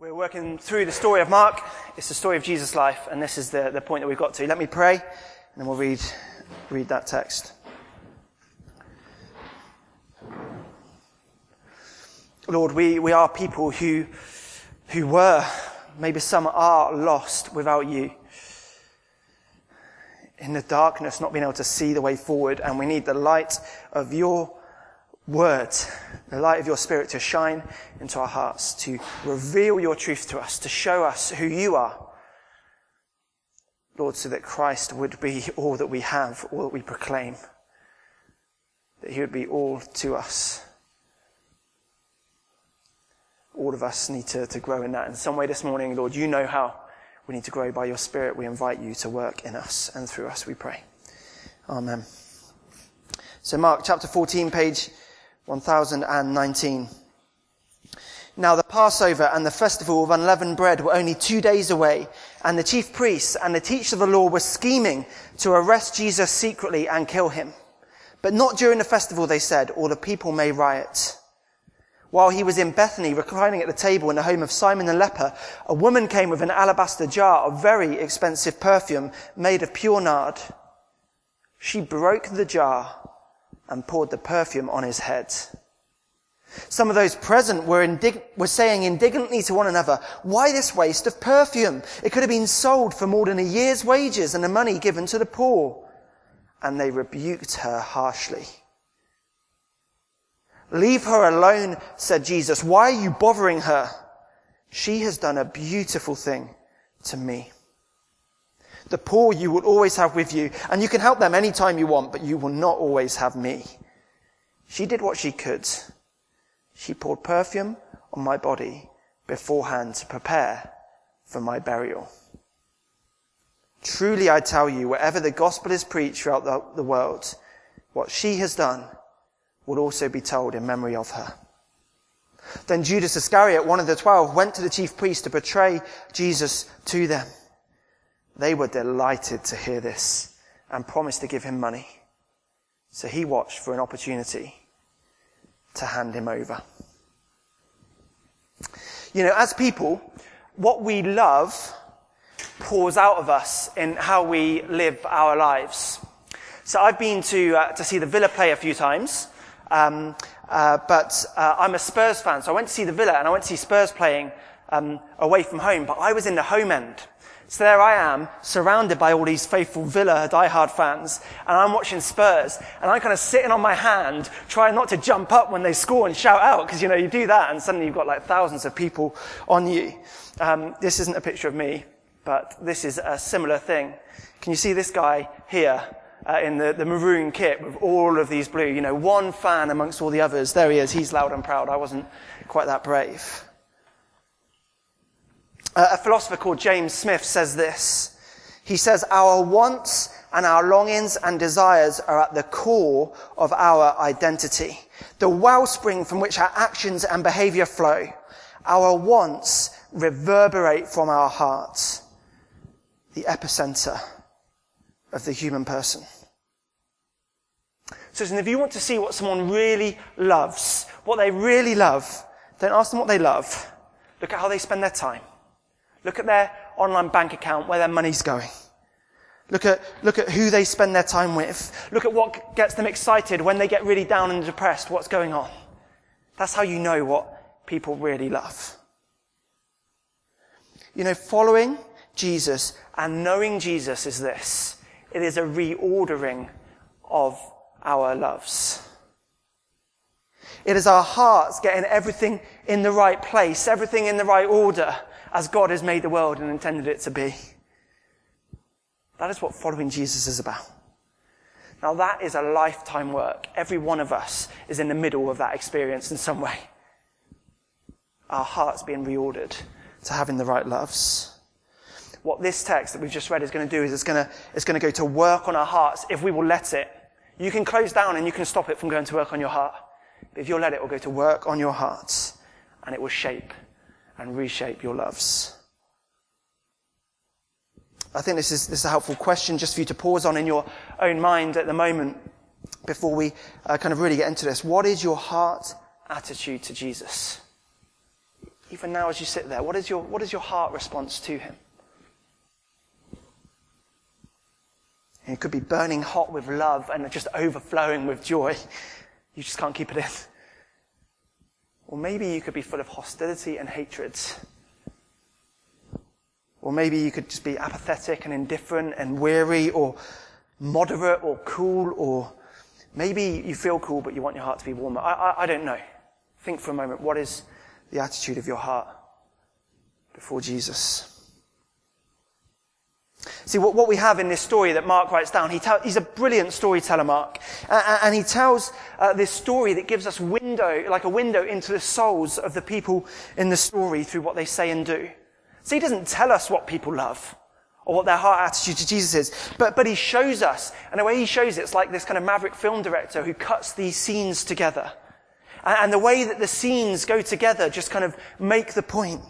We're working through the story of Mark. It's the story of Jesus' life, and this is the, the point that we've got to. Let me pray, and then we'll read, read that text. Lord, we, we are people who, who were, maybe some are lost without you. In the darkness, not being able to see the way forward, and we need the light of your word, the light of your spirit to shine into our hearts, to reveal your truth to us, to show us who you are. Lord, so that Christ would be all that we have, all that we proclaim. That he would be all to us. All of us need to, to grow in that in some way this morning. Lord, you know how we need to grow by your Spirit. We invite you to work in us and through us, we pray. Amen. So Mark chapter 14, page 1019. Now the Passover and the festival of unleavened bread were only two days away, and the chief priests and the teachers of the law were scheming to arrest Jesus secretly and kill him. But not during the festival, they said, or the people may riot. While he was in Bethany, reclining at the table in the home of Simon the leper, a woman came with an alabaster jar of very expensive perfume made of pure nard. She broke the jar and poured the perfume on his head. Some of those present were, indig- were saying indignantly to one another, why this waste of perfume? It could have been sold for more than a year's wages and the money given to the poor. And they rebuked her harshly. Leave her alone, said Jesus. Why are you bothering her? She has done a beautiful thing to me. The poor you will always have with you, and you can help them anytime you want, but you will not always have me. She did what she could. She poured perfume on my body beforehand to prepare for my burial. Truly I tell you, wherever the gospel is preached throughout the, the world, what she has done will also be told in memory of her. Then Judas Iscariot, one of the twelve, went to the chief priests to betray Jesus to them. They were delighted to hear this and promised to give him money. So he watched for an opportunity to hand him over. You know, as people, what we love pours out of us in how we live our lives. So I've been to, uh, to see the Villa play a few times, um, uh, but uh, I'm a Spurs fan, so I went to see the Villa and I went to see Spurs playing um, away from home, but I was in the home end. So there I am, surrounded by all these faithful Villa diehard fans, and I'm watching Spurs, and I'm kind of sitting on my hand, trying not to jump up when they score and shout out, because you know, you do that, and suddenly you've got like thousands of people on you. Um, this isn't a picture of me, but this is a similar thing. Can you see this guy here? Uh, in the, the maroon kit with all of these blue, you know, one fan amongst all the others. There he is. He's loud and proud. I wasn't quite that brave. A philosopher called James Smith says this. He says, Our wants and our longings and desires are at the core of our identity, the wellspring from which our actions and behavior flow. Our wants reverberate from our hearts, the epicenter of the human person. So if you want to see what someone really loves, what they really love, don't ask them what they love. Look at how they spend their time. Look at their online bank account, where their money's going. Look at, look at who they spend their time with. Look at what gets them excited when they get really down and depressed, what's going on. That's how you know what people really love. You know, following Jesus and knowing Jesus is this. It is a reordering of our loves. It is our hearts getting everything in the right place, everything in the right order, as God has made the world and intended it to be. That is what following Jesus is about. Now that is a lifetime work. Every one of us is in the middle of that experience in some way. Our hearts being reordered to having the right loves. What this text that we've just read is going to do is it's going to, it's going to go to work on our hearts if we will let it. You can close down and you can stop it from going to work on your heart. But if you'll let it, it will go to work on your hearts and it will shape and reshape your loves? I think this is, this is a helpful question just for you to pause on in your own mind at the moment before we uh, kind of really get into this. What is your heart attitude to Jesus? even now as you sit there, what is your, what is your heart response to him? And it could be burning hot with love and just overflowing with joy. You just can't keep it in. Or maybe you could be full of hostility and hatred. Or maybe you could just be apathetic and indifferent and weary or moderate or cool or maybe you feel cool but you want your heart to be warmer. I, I, I don't know. Think for a moment. What is the attitude of your heart before Jesus? See, what, what we have in this story that Mark writes down, he tell, he's a brilliant storyteller, Mark. Uh, and he tells uh, this story that gives us window, like a window into the souls of the people in the story through what they say and do. So he doesn't tell us what people love or what their heart attitude to Jesus is, but, but he shows us. And the way he shows it, it's like this kind of maverick film director who cuts these scenes together. And, and the way that the scenes go together just kind of make the point.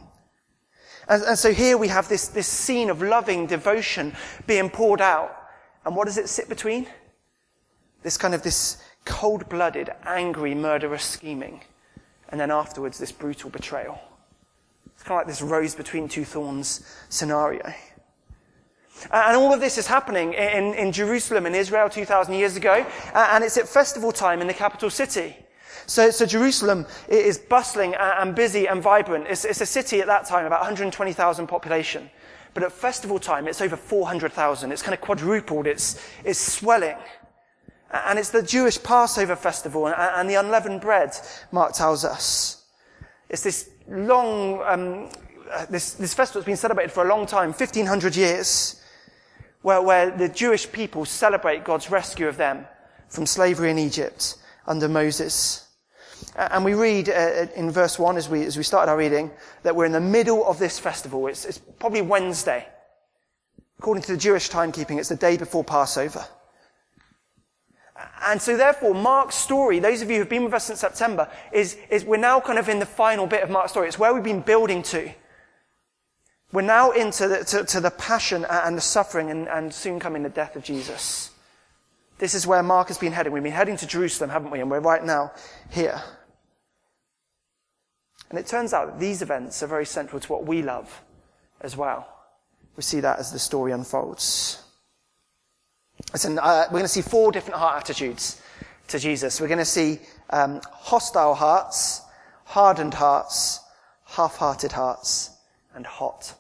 And, and so here we have this, this scene of loving devotion being poured out. And what does it sit between? This kind of this cold-blooded, angry, murderous scheming. And then afterwards, this brutal betrayal. It's kind of like this rose between two thorns scenario. And all of this is happening in, in Jerusalem in Israel 2,000 years ago. And it's at festival time in the capital city. So, so Jerusalem is bustling and busy and vibrant. It's, it's a city at that time, about 120,000 population. But at festival time, it's over 400,000. It's kind of quadrupled. It's, it's swelling. And it's the Jewish Passover festival and, and the unleavened bread, Mark tells us. It's this long, um, uh, this, this festival has been celebrated for a long time, 1500 years, where, where the Jewish people celebrate God's rescue of them from slavery in Egypt under Moses. And we read uh, in verse 1 as we, as we started our reading that we're in the middle of this festival. It's, it's probably Wednesday. According to the Jewish timekeeping, it's the day before Passover. And so therefore, Mark's story, those of you who've been with us since September, is, is we're now kind of in the final bit of Mark's story. It's where we've been building to. We're now into the, to, to the passion and the suffering and, and soon coming the death of Jesus. This is where Mark has been heading. We've been heading to Jerusalem, haven't we? And we're right now here. And it turns out that these events are very central to what we love as well. We see that as the story unfolds. Listen, uh, we're going to see four different heart attitudes to Jesus. We're going to see um, hostile hearts, hardened hearts, half-hearted hearts, and hot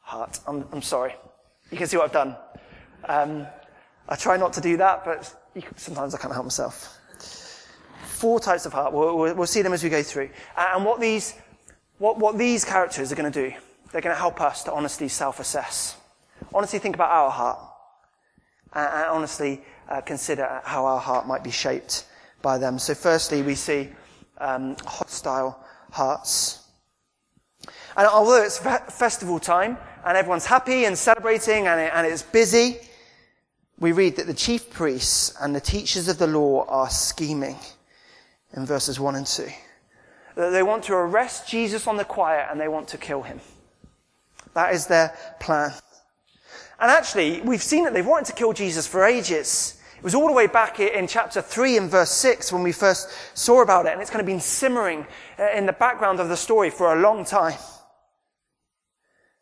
heart. I'm, I'm sorry. You can see what I've done. Um, I try not to do that, but sometimes I can't help myself. Four types of heart. We'll, we'll, we'll see them as we go through. And what these, what, what these characters are going to do, they're going to help us to honestly self-assess. Honestly think about our heart. And, honestly uh, consider how our heart might be shaped by them. So firstly, we see um, hostile hearts. And although it's festival time and everyone's happy and celebrating and, it, and it's busy, we read that the chief priests and the teachers of the law are scheming in verses 1 and 2. That they want to arrest Jesus on the quiet and they want to kill him. That is their plan. And actually, we've seen that they've wanted to kill Jesus for ages. It was all the way back in chapter 3 and verse 6 when we first saw about it, and it's kind of been simmering uh, in the background of the story for a long time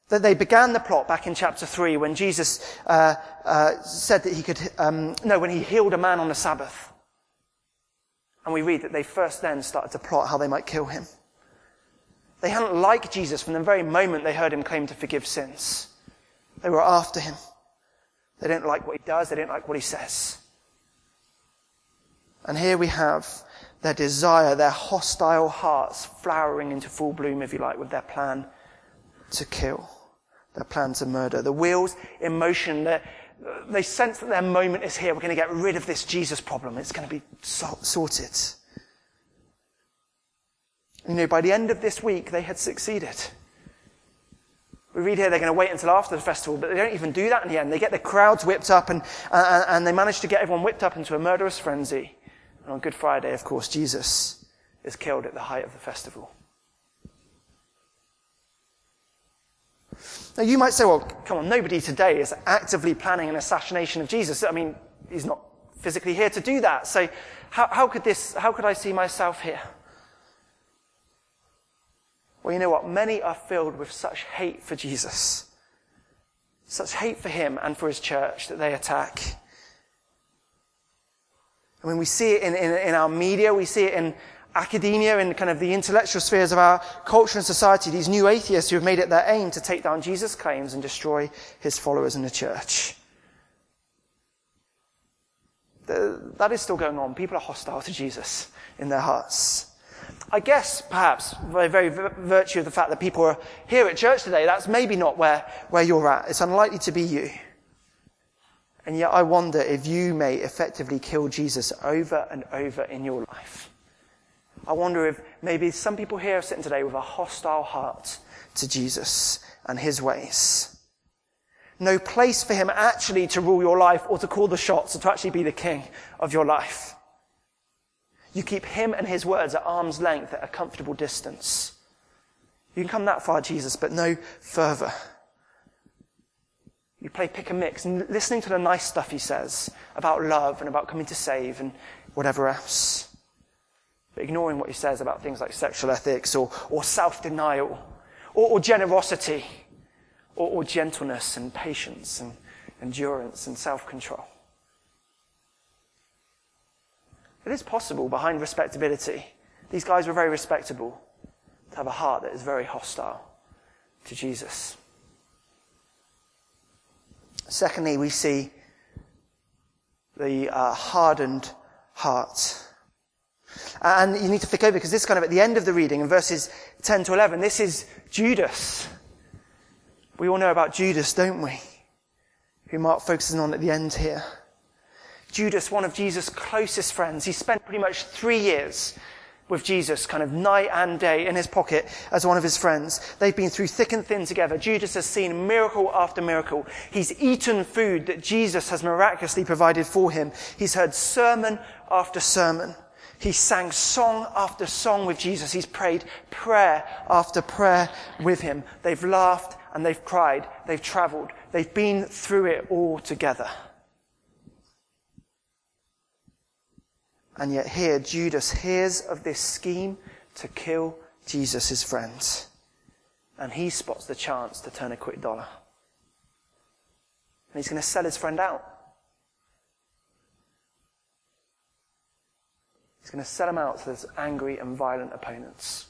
that they began the plot back in chapter 3 when Jesus uh, uh, said that he could, um, no, when he healed a man on the Sabbath. And we read that they first then started to plot how they might kill him. They hadn't liked Jesus from the very moment they heard him claim to forgive sins. They were after him. They didn't like what he does, they didn't like what he says. And here we have their desire, their hostile hearts flowering into full bloom, if you like, with their plan to kill their plan to murder. The wheels in motion, they sense that their moment is here. We're going to get rid of this Jesus problem. It's going to be sorted. You know, by the end of this week, they had succeeded. We read here they're going to wait until after the festival, but they don't even do that in the end. They get the crowds whipped up and, uh, and they manage to get everyone whipped up into a murderous frenzy. And on Good Friday, of course, Jesus is killed at the height of the festival. Now you might say, well, come on, nobody today is actively planning an assassination of Jesus. I mean, he's not physically here to do that. So how, how could this, how could I see myself here? Well, you know what? Many are filled with such hate for Jesus, such hate for him and for his church that they attack. I mean, we see it in, in, in our media, we see it in academia and kind of the intellectual spheres of our culture and society, these new atheists who have made it their aim to take down Jesus' claims and destroy his followers in the church. That is still going on. People are hostile to Jesus in their hearts. I guess, perhaps, by very virtue of the fact that people are here at church today, that's maybe not where, where you're at. It's unlikely to be you. And yet I wonder if you may effectively kill Jesus over and over in your life. I wonder if maybe some people here are sitting today with a hostile heart to Jesus and his ways. No place for him actually to rule your life or to call the shots or to actually be the king of your life. You keep him and his words at arm's length at a comfortable distance. You can come that far, Jesus, but no further. You play pick and mix and listening to the nice stuff he says about love and about coming to save and whatever else but ignoring what he says about things like sexual ethics or, or self denial or, or, generosity or, or gentleness and patience and endurance and self control. It is possible behind respectability, these guys were very respectable, to have a heart that is very hostile to Jesus. Secondly, we see the uh, hardened heart. And you need to flick over because this is kind of at the end of the reading in verses 10 to 11. This is Judas. We all know about Judas, don't we? Who Mark focuses on at the end here. Judas, one of Jesus' closest friends. He spent pretty much three years with Jesus, kind of night and day in his pocket as one of his friends. They've been through thick and thin together. Judas has seen miracle after miracle. He's eaten food that Jesus has miraculously provided for him. He's heard sermon after sermon. He sang song after song with Jesus. He's prayed prayer after prayer with him. They've laughed and they've cried. They've traveled. They've been through it all together. And yet here, Judas hears of this scheme to kill Jesus, friends. And he spots the chance to turn a quick dollar. And he's going to sell his friend out. He's going to set them out to his angry and violent opponents.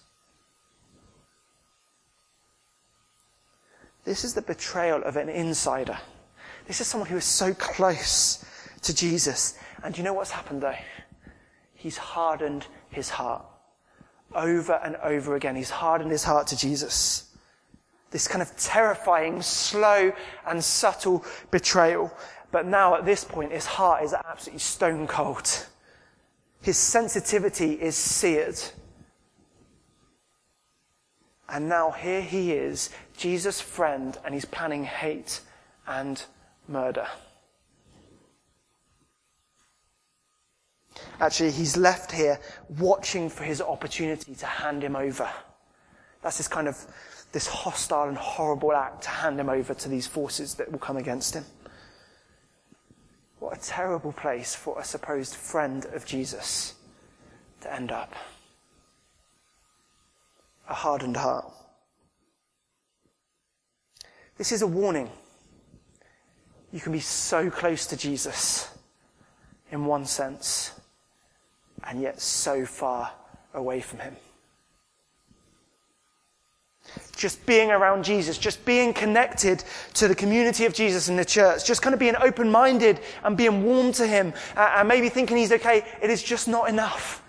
This is the betrayal of an insider. This is someone who is so close to Jesus. And you know what's happened though? He's hardened his heart. Over and over again, he's hardened his heart to Jesus. This kind of terrifying, slow, and subtle betrayal. But now at this point, his heart is absolutely stone cold. His sensitivity is seared. And now here he is, Jesus' friend, and he's planning hate and murder. Actually, he's left here watching for his opportunity to hand him over. That's this kind of, this hostile and horrible act to hand him over to these forces that will come against him. What a terrible place for a supposed friend of Jesus to end up. A hardened heart. This is a warning. You can be so close to Jesus in one sense, and yet so far away from him just being around Jesus, just being connected to the community of Jesus in the church, just kind of being open minded and being warm to Him, uh, and maybe thinking He's okay, it is just not enough.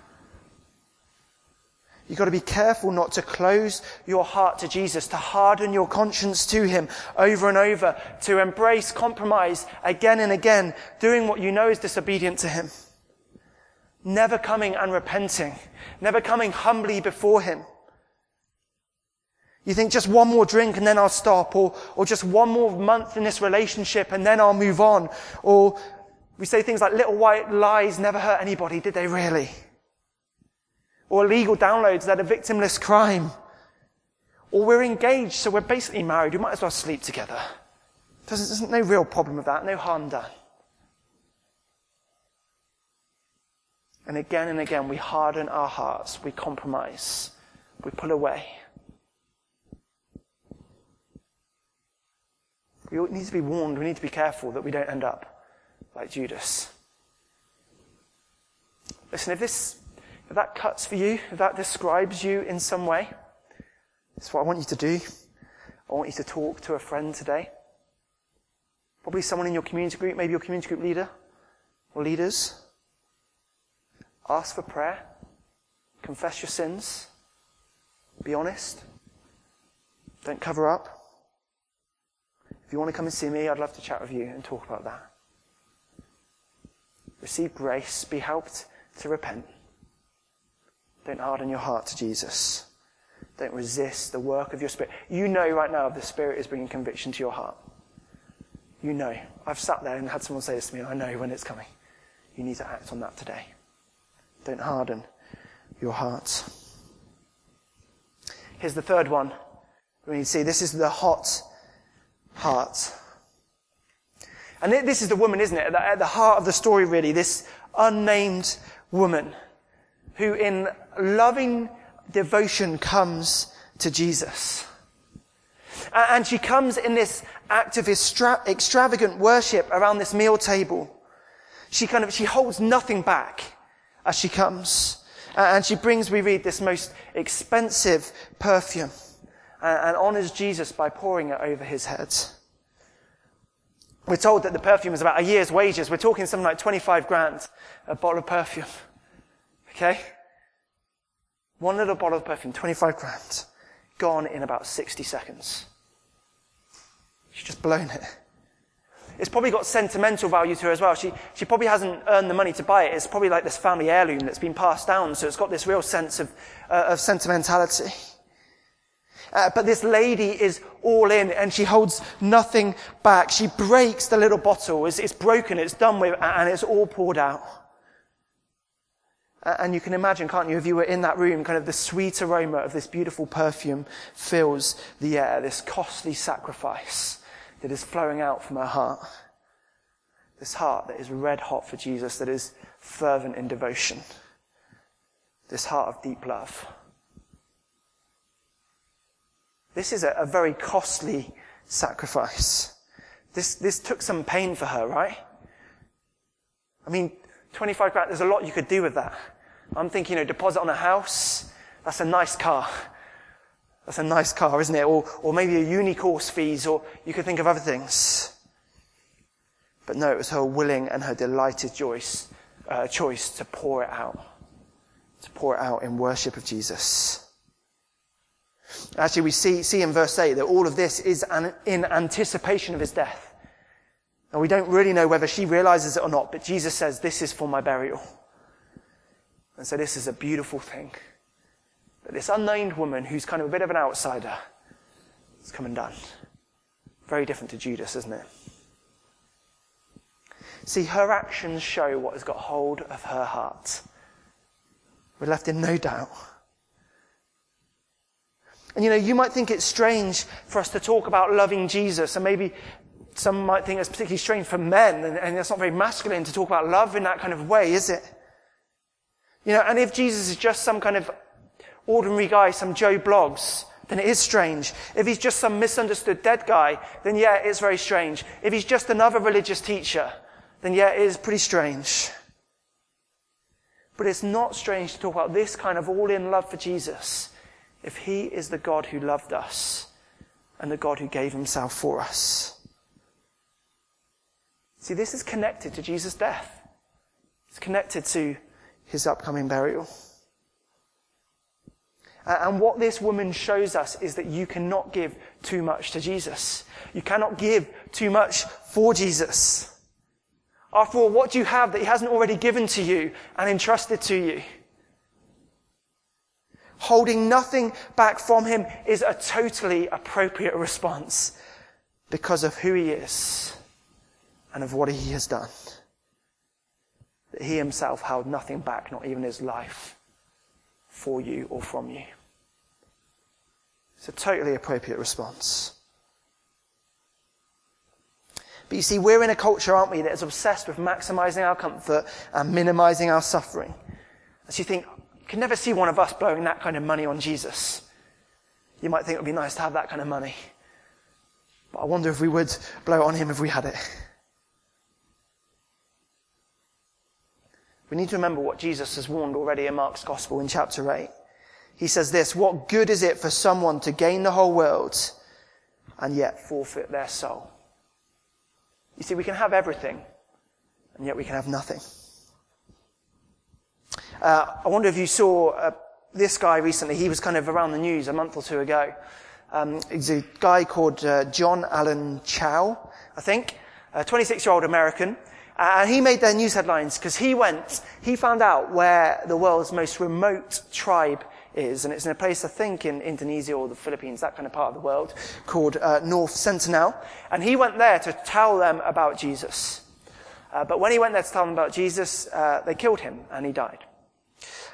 You've got to be careful not to close your heart to Jesus, to harden your conscience to Him over and over, to embrace compromise again and again, doing what you know is disobedient to Him. Never coming and repenting, never coming humbly before Him. You think just one more drink and then I'll stop, or, or just one more month in this relationship and then I'll move on. Or we say things like little white lies never hurt anybody, did they really? Or illegal downloads that are victimless crime. Or we're engaged, so we're basically married, we might as well sleep together. There's, there's no real problem with that, no harm done. And again and again, we harden our hearts, we compromise, we pull away. We need to be warned, we need to be careful that we don't end up like Judas. Listen, if this, if that cuts for you, if that describes you in some way, this is what I want you to do. I want you to talk to a friend today. Probably someone in your community group, maybe your community group leader or leaders. Ask for prayer. Confess your sins. Be honest. Don't cover up. If you want to come and see me, I'd love to chat with you and talk about that. Receive grace. Be helped to repent. Don't harden your heart to Jesus. Don't resist the work of your Spirit. You know right now the Spirit is bringing conviction to your heart. You know. I've sat there and had someone say this to me, I know when it's coming. You need to act on that today. Don't harden your heart. Here's the third one. We need to see this is the hot heart. And this is the woman, isn't it? At the heart of the story, really. This unnamed woman who, in loving devotion, comes to Jesus. And she comes in this act of extra- extravagant worship around this meal table. She kind of, she holds nothing back as she comes. And she brings, we read, this most expensive perfume and honors Jesus by pouring it over his head. We're told that the perfume is about a year's wages. We're talking something like 25 grand a bottle of perfume. Okay? One little bottle of perfume, 25 grand, gone in about 60 seconds. She's just blown it. It's probably got sentimental value to her as well. She, she probably hasn't earned the money to buy it. It's probably like this family heirloom that's been passed down, so it's got this real sense of, uh, of sentimentality. Uh, but this lady is all in and she holds nothing back. She breaks the little bottle. It's, it's broken, it's done with, and it's all poured out. And you can imagine, can't you, if you were in that room, kind of the sweet aroma of this beautiful perfume fills the air, this costly sacrifice that is flowing out from her heart. This heart that is red hot for Jesus, that is fervent in devotion. This heart of deep love. This is a, a very costly sacrifice. This, this took some pain for her, right? I mean, 25 grand, there's a lot you could do with that. I'm thinking, you know, deposit on a house, that's a nice car. That's a nice car, isn't it? Or, or maybe a uni course fees, or you could think of other things. But no, it was her willing and her delighted choice, uh, choice to pour it out. To pour it out in worship of Jesus. Actually, we see, see in verse 8 that all of this is an, in anticipation of his death. And we don't really know whether she realizes it or not, but Jesus says, This is for my burial. And so this is a beautiful thing. That this unnamed woman, who's kind of a bit of an outsider, has come and done. Very different to Judas, isn't it? See, her actions show what has got hold of her heart. We're left in no doubt and you know, you might think it's strange for us to talk about loving Jesus, and maybe some might think it's particularly strange for men, and, and it's not very masculine to talk about love in that kind of way, is it? You know, and if Jesus is just some kind of ordinary guy, some Joe Bloggs, then it is strange. If he's just some misunderstood dead guy, then yeah, it's very strange. If he's just another religious teacher, then yeah, it is pretty strange. But it's not strange to talk about this kind of all in love for Jesus if He is the God who loved us and the God who gave Himself for us. See, this is connected to Jesus' death. It's connected to His upcoming burial. And what this woman shows us is that you cannot give too much to Jesus. You cannot give too much for Jesus. After all, what do you have that He hasn't already given to you and entrusted to you? Holding nothing back from him is a totally appropriate response because of who he is and of what he has done. That he himself held nothing back, not even his life, for you or from you. It's a totally appropriate response. But you see, we're in a culture, aren't we, that is obsessed with maximizing our comfort and minimizing our suffering. As you think, you can never see one of us blowing that kind of money on Jesus. You might think it would be nice to have that kind of money. But I wonder if we would blow on him if we had it. We need to remember what Jesus has warned already in Mark's Gospel in chapter 8. He says this, what good is it for someone to gain the whole world and yet forfeit their soul? You see, we can have everything and yet we can have nothing. Uh, I wonder if you saw uh, this guy recently. He was kind of around the news a month or two ago. Um, he's a guy called uh, John Allen Chau, I think, a 26 year old American. And he made their news headlines because he went, he found out where the world's most remote tribe is. And it's in a place, I think, in Indonesia or the Philippines, that kind of part of the world, called uh, North Sentinel. And he went there to tell them about Jesus. Uh, but when he went there to tell them about Jesus, uh, they killed him and he died.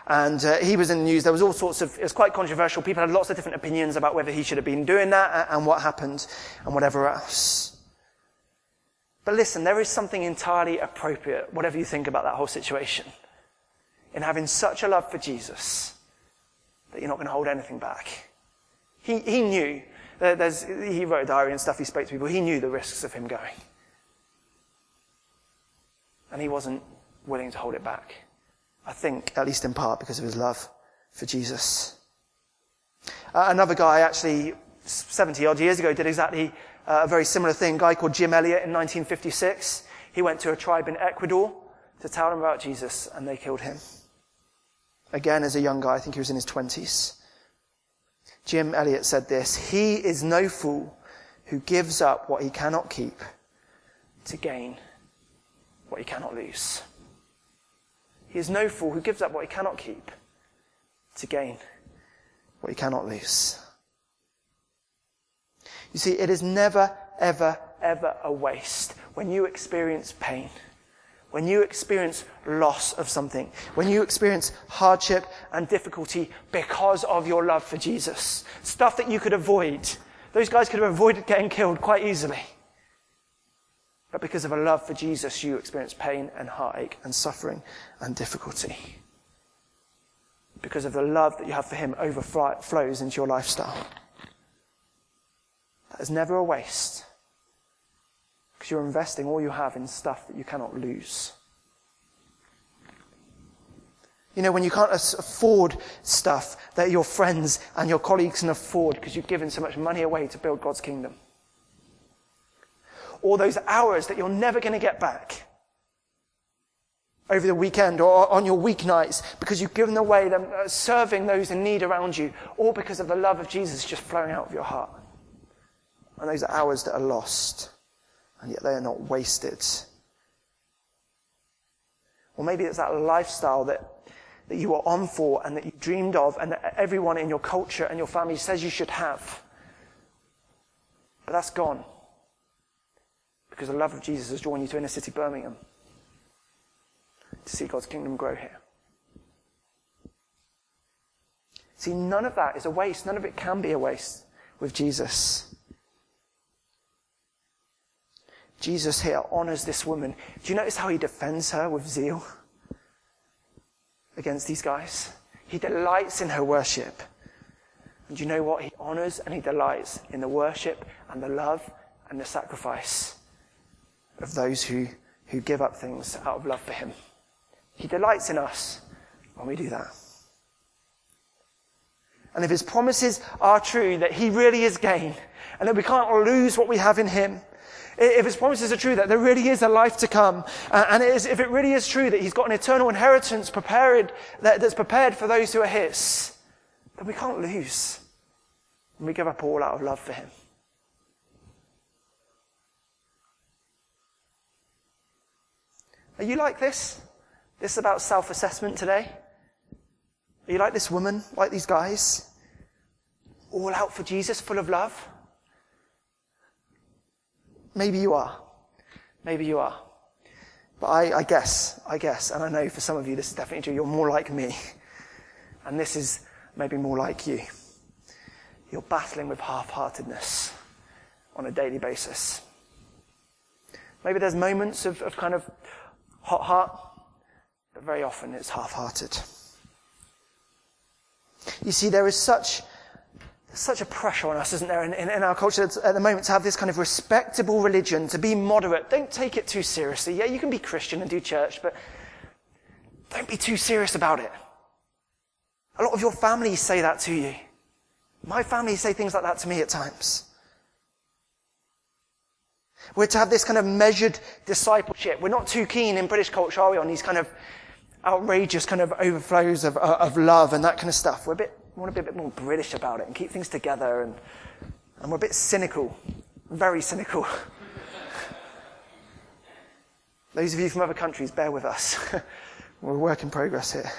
And uh, he was in the news. There was all sorts of, it was quite controversial. People had lots of different opinions about whether he should have been doing that and what happened and whatever else. But listen, there is something entirely appropriate, whatever you think about that whole situation, in having such a love for Jesus that you're not going to hold anything back. He, he knew, there's, he wrote a diary and stuff, he spoke to people, he knew the risks of him going. And he wasn't willing to hold it back. I think, at least in part, because of his love for Jesus. Uh, another guy, actually, 70 odd years ago, did exactly uh, a very similar thing. A guy called Jim Elliot in 1956. He went to a tribe in Ecuador to tell them about Jesus, and they killed him. Again, as a young guy, I think he was in his 20s. Jim Elliot said this He is no fool who gives up what he cannot keep to gain what he cannot lose. He is no fool who gives up what he cannot keep to gain what he cannot lose. You see, it is never, ever, ever a waste when you experience pain, when you experience loss of something, when you experience hardship and difficulty because of your love for Jesus. Stuff that you could avoid. Those guys could have avoided getting killed quite easily. But because of a love for Jesus, you experience pain and heartache and suffering and difficulty. Because of the love that you have for Him overflows into your lifestyle. That is never a waste. Because you're investing all you have in stuff that you cannot lose. You know, when you can't afford stuff that your friends and your colleagues can afford because you've given so much money away to build God's kingdom or those hours that you're never going to get back over the weekend or on your weeknights because you've given away them uh, serving those in need around you, or because of the love of Jesus just flowing out of your heart. And those are hours that are lost, and yet they are not wasted. Or maybe it's that lifestyle that, that you are on for and that you dreamed of and that everyone in your culture and your family says you should have. But that's gone because the love of Jesus has drawn you to inner city Birmingham to see God's kingdom grow here. See, none of that is a waste. None of it can be a waste with Jesus. Jesus here honors this woman. Do you notice how he defends her with zeal against these guys? He delights in her worship. And you know what? He honors and he delights in the worship and the love and the sacrifice of those who, who give up things out of love for Him. He delights in us when we do that. And if His promises are true, that He really is gain, and that we can't lose what we have in Him, if His promises are true that there really is a life to come, and it is, if it really is true that He's got an eternal inheritance prepared, that, that's prepared for those who are His, then we can't lose when we give up all out of love for Him. Are you like this? This is about self assessment today? Are you like this woman, like these guys? All out for Jesus, full of love? Maybe you are. Maybe you are. But I, I, guess, I guess, and I know for some of you this is definitely true, you're more like me. And this is maybe more like you. You're battling with half heartedness on a daily basis. Maybe there's moments of, of kind of hot heart, but very often it's half hearted. You see, there is such, such a pressure on us, isn't there, in, in, in our culture at the moment to have this kind of respectable religion, to be moderate. Don't take it too seriously. Yeah, you can be Christian and do church, but don't be too serious about it. A lot of your families say that to you. My family say things like that to me at times. We're to have this kind of measured discipleship. We're not too keen in British culture, are we, on these kind of outrageous kind of overflows of, uh, of love and that kind of stuff. We're a bit we want to be a bit more British about it and keep things together, and, and we're a bit cynical, very cynical. Those of you from other countries, bear with us. we're a work in progress here.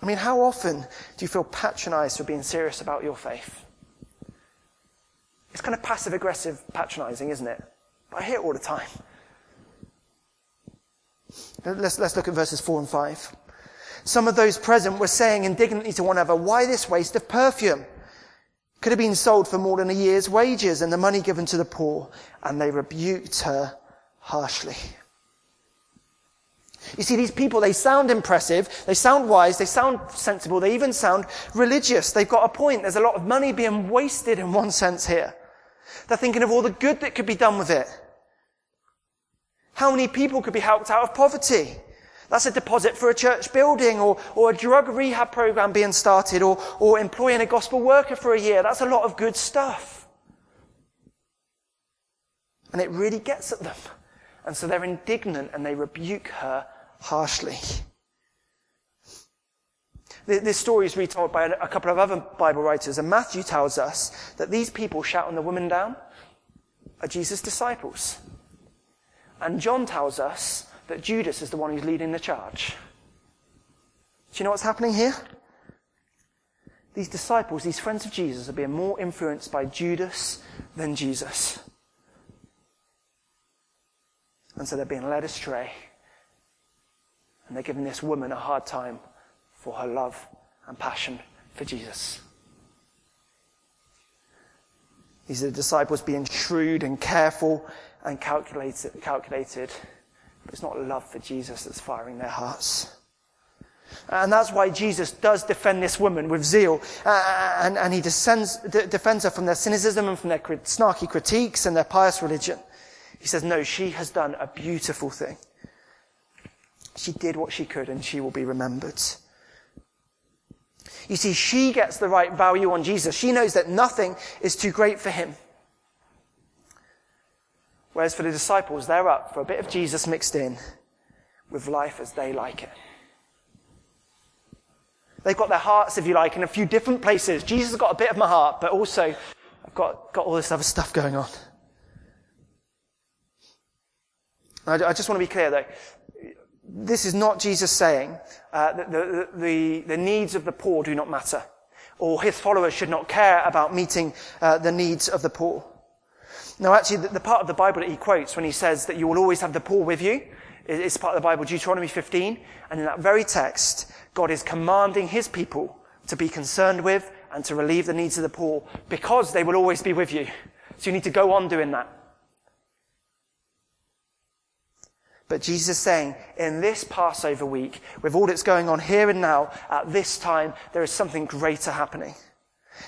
I mean, how often do you feel patronized for being serious about your faith? It's kind of passive aggressive patronizing, isn't it? But I hear it all the time. Let's, let's look at verses 4 and 5. Some of those present were saying indignantly to one another, why this waste of perfume? Could have been sold for more than a year's wages and the money given to the poor. And they rebuked her harshly. You see, these people, they sound impressive, they sound wise, they sound sensible, they even sound religious. They've got a point. There's a lot of money being wasted in one sense here. They're thinking of all the good that could be done with it. How many people could be helped out of poverty? That's a deposit for a church building or, or a drug rehab program being started or, or employing a gospel worker for a year. That's a lot of good stuff. And it really gets at them. And so they're indignant and they rebuke her harshly. This story is retold by a couple of other Bible writers, and Matthew tells us that these people shouting the woman down are Jesus' disciples. And John tells us that Judas is the one who's leading the charge. Do you know what's happening here? These disciples, these friends of Jesus, are being more influenced by Judas than Jesus. And so they're being led astray. And they're giving this woman a hard time for her love and passion for Jesus. These are the disciples being shrewd and careful and calculated, calculated but it's not love for Jesus that's firing their hearts. And that's why Jesus does defend this woman with zeal. Uh, and, and he descends, defends her from their cynicism and from their crit- snarky critiques and their pious religion. He says, no, she has done a beautiful thing. She did what she could and she will be remembered. You see, she gets the right value on Jesus. She knows that nothing is too great for him. Whereas for the disciples, they're up for a bit of Jesus mixed in with life as they like it. They've got their hearts, if you like, in a few different places. Jesus has got a bit of my heart, but also I've got, got all this other stuff going on. I, I just want to be clear though. This is not Jesus saying uh, that the, the, the, needs of the poor do not matter, or his followers should not care about meeting uh, the needs of the poor. Now, actually, the, the, part of the Bible that he quotes when he says that you will always have the poor with you is, part of the Bible, Deuteronomy 15. And in that very text, God is commanding his people to be concerned with and to relieve the needs of the poor because they will always be with you. So you need to go on doing that. But Jesus is saying, in this Passover week, with all that's going on here and now, at this time, there is something greater happening.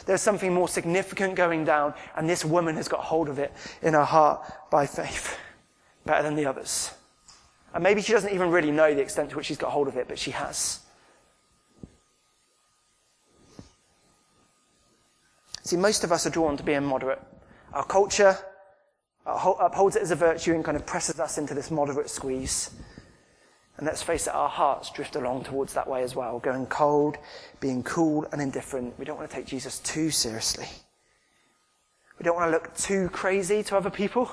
There's something more significant going down, and this woman has got hold of it in her heart by faith, better than the others. And maybe she doesn't even really know the extent to which she's got hold of it, but she has. See, most of us are drawn to being moderate. Our culture upholds it as a virtue and kind of presses us into this moderate squeeze. And let's face it, our hearts drift along towards that way as well, going cold, being cool and indifferent. We don't want to take Jesus too seriously. We don't want to look too crazy to other people.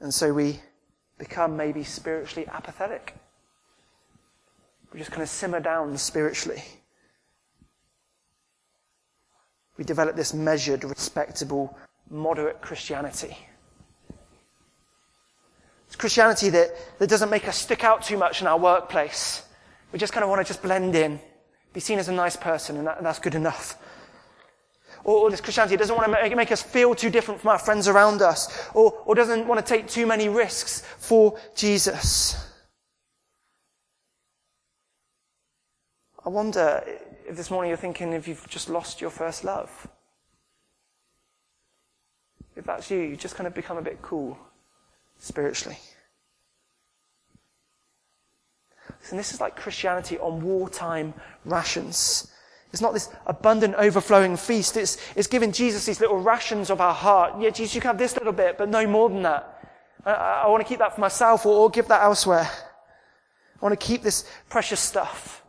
And so we become maybe spiritually apathetic. We just kind of simmer down spiritually. We develop this measured, respectable, moderate Christianity. It's Christianity that, that doesn't make us stick out too much in our workplace. We just kind of want to just blend in, be seen as a nice person, and, that, and that's good enough. Or, or this Christianity doesn't want to make, make, us feel too different from our friends around us, or, or doesn't want to take too many risks for Jesus. I wonder this morning you're thinking if you've just lost your first love. If that's you, you just kind of become a bit cool spiritually. And this is like Christianity on wartime rations. It's not this abundant, overflowing feast. It's, it's giving Jesus these little rations of our heart. Yeah, Jesus, you can have this little bit, but no more than that. I, I want to keep that for myself or, or give that elsewhere. I want to keep this precious stuff.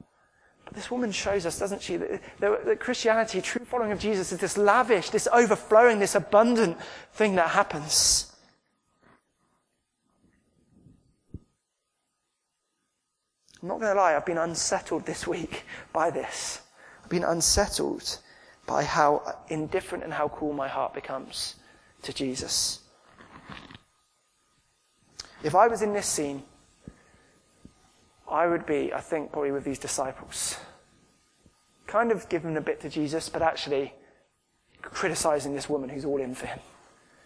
But this woman shows us, doesn't she, that, that, Christianity, true following of Jesus, is this lavish, this overflowing, this abundant thing that happens. I'm not going to lie, I've been unsettled this week by this. I've been unsettled by how indifferent and how cool my heart becomes to Jesus. If I was in this scene, I would be, I think, probably with these disciples. Kind of giving a bit to Jesus, but actually criticizing this woman who's all in for him.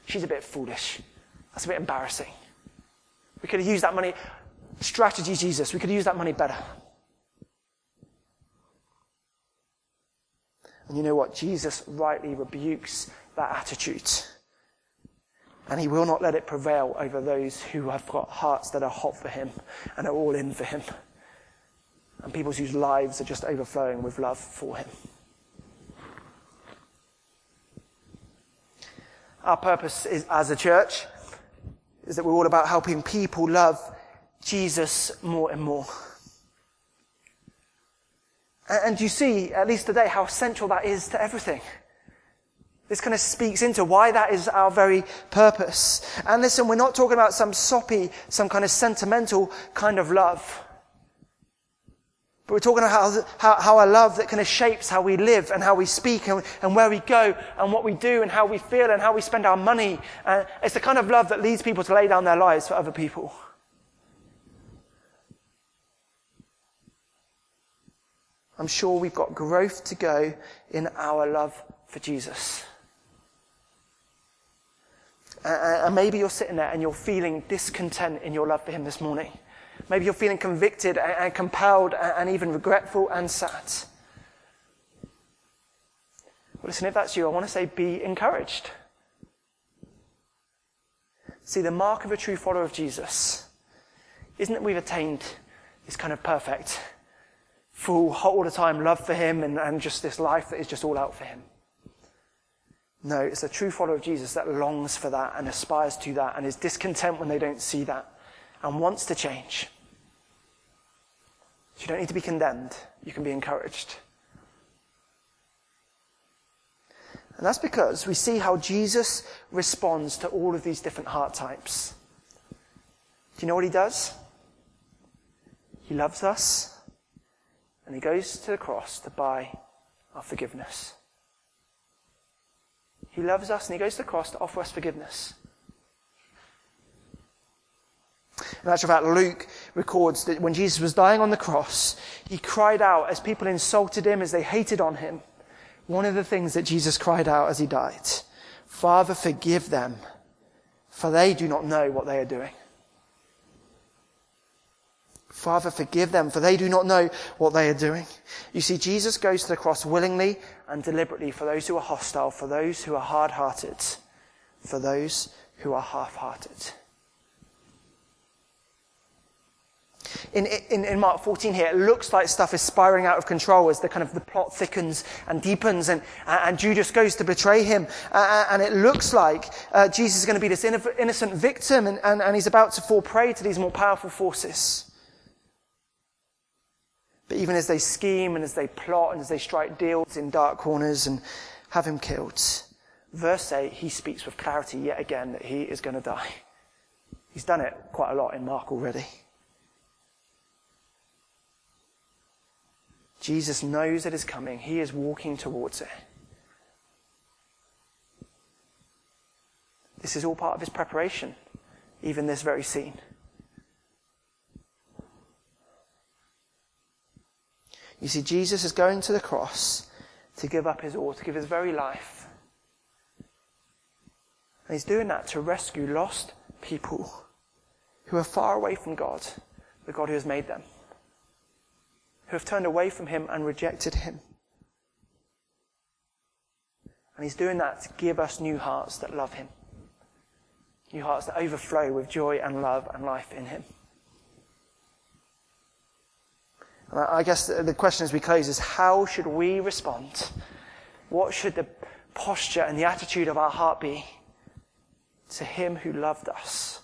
She's a bit foolish. That's a bit embarrassing. We could have used that money. Strategy, Jesus. We could have used that money better. And you know what? Jesus rightly rebukes that attitude. And he will not let it prevail over those who have got hearts that are hot for him and are all in for him. And people whose lives are just overflowing with love for him. Our purpose is, as a church is that we're all about helping people love Jesus more and more. And you see, at least today, how central that is to everything. This kind of speaks into why that is our very purpose. And listen, we're not talking about some soppy, some kind of sentimental kind of love. But we're talking about how, how, how a love that kind of shapes how we live and how we speak and, and where we go and what we do and how we feel and how we spend our money. Uh, it's the kind of love that leads people to lay down their lives for other people. I'm sure we've got growth to go in our love for Jesus. Uh, uh, and maybe you're sitting there and you're feeling discontent in your love for Him this morning. Maybe you're feeling convicted and compelled and even regretful and sad. Well, listen, if that's you, I want to say be encouraged. See, the mark of a true follower of Jesus isn't that we've attained this kind of perfect full, all the time love for him and, and just this life that is just all out for him. No, it's a true follower of Jesus that longs for that and aspires to that and is discontent when they don't see that and wants to change. So you don't need to be condemned. You can be encouraged. And that's because we see how Jesus responds to all of these different heart types. Do you know what he does? He loves us and he goes to the cross to buy our forgiveness. He loves us and he goes to the cross to offer us forgiveness. In actual fact, Luke records that when Jesus was dying on the cross, he cried out as people insulted him, as they hated on him. One of the things that Jesus cried out as he died, Father, forgive them, for they do not know what they are doing. Father, forgive them, for they do not know what they are doing. You see, Jesus goes to the cross willingly and deliberately for those who are hostile, for those who are hard hearted, for those who are half hearted. In, in, in, Mark 14 here, it looks like stuff is spiraling out of control as the kind of the plot thickens and deepens and, and Judas goes to betray him. Uh, and it looks like uh, Jesus is going to be this innocent victim and, and, and he's about to fall prey to these more powerful forces. But even as they scheme and as they plot and as they strike deals in dark corners and have him killed, verse 8, he speaks with clarity yet again that he is going to die. He's done it quite a lot in Mark already. Jesus knows it is coming. He is walking towards it. This is all part of his preparation, even this very scene. You see, Jesus is going to the cross to give up his all, to give his very life. And he's doing that to rescue lost people who are far away from God, the God who has made them, who have turned away from him and rejected him. And he's doing that to give us new hearts that love him. New hearts that overflow with joy and love and life in him. And I guess the question as we close is how should we respond? What should the posture and the attitude of our heart be to him who loved us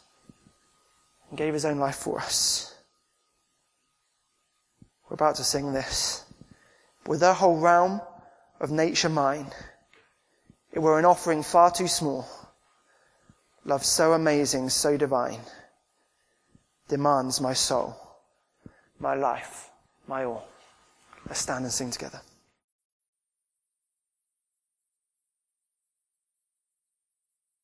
and gave his own life for us? We're about to sing this. With our whole realm of nature mine, it were an offering far too small. Love so amazing, so divine, demands my soul, my life, my all. Let's stand and sing together.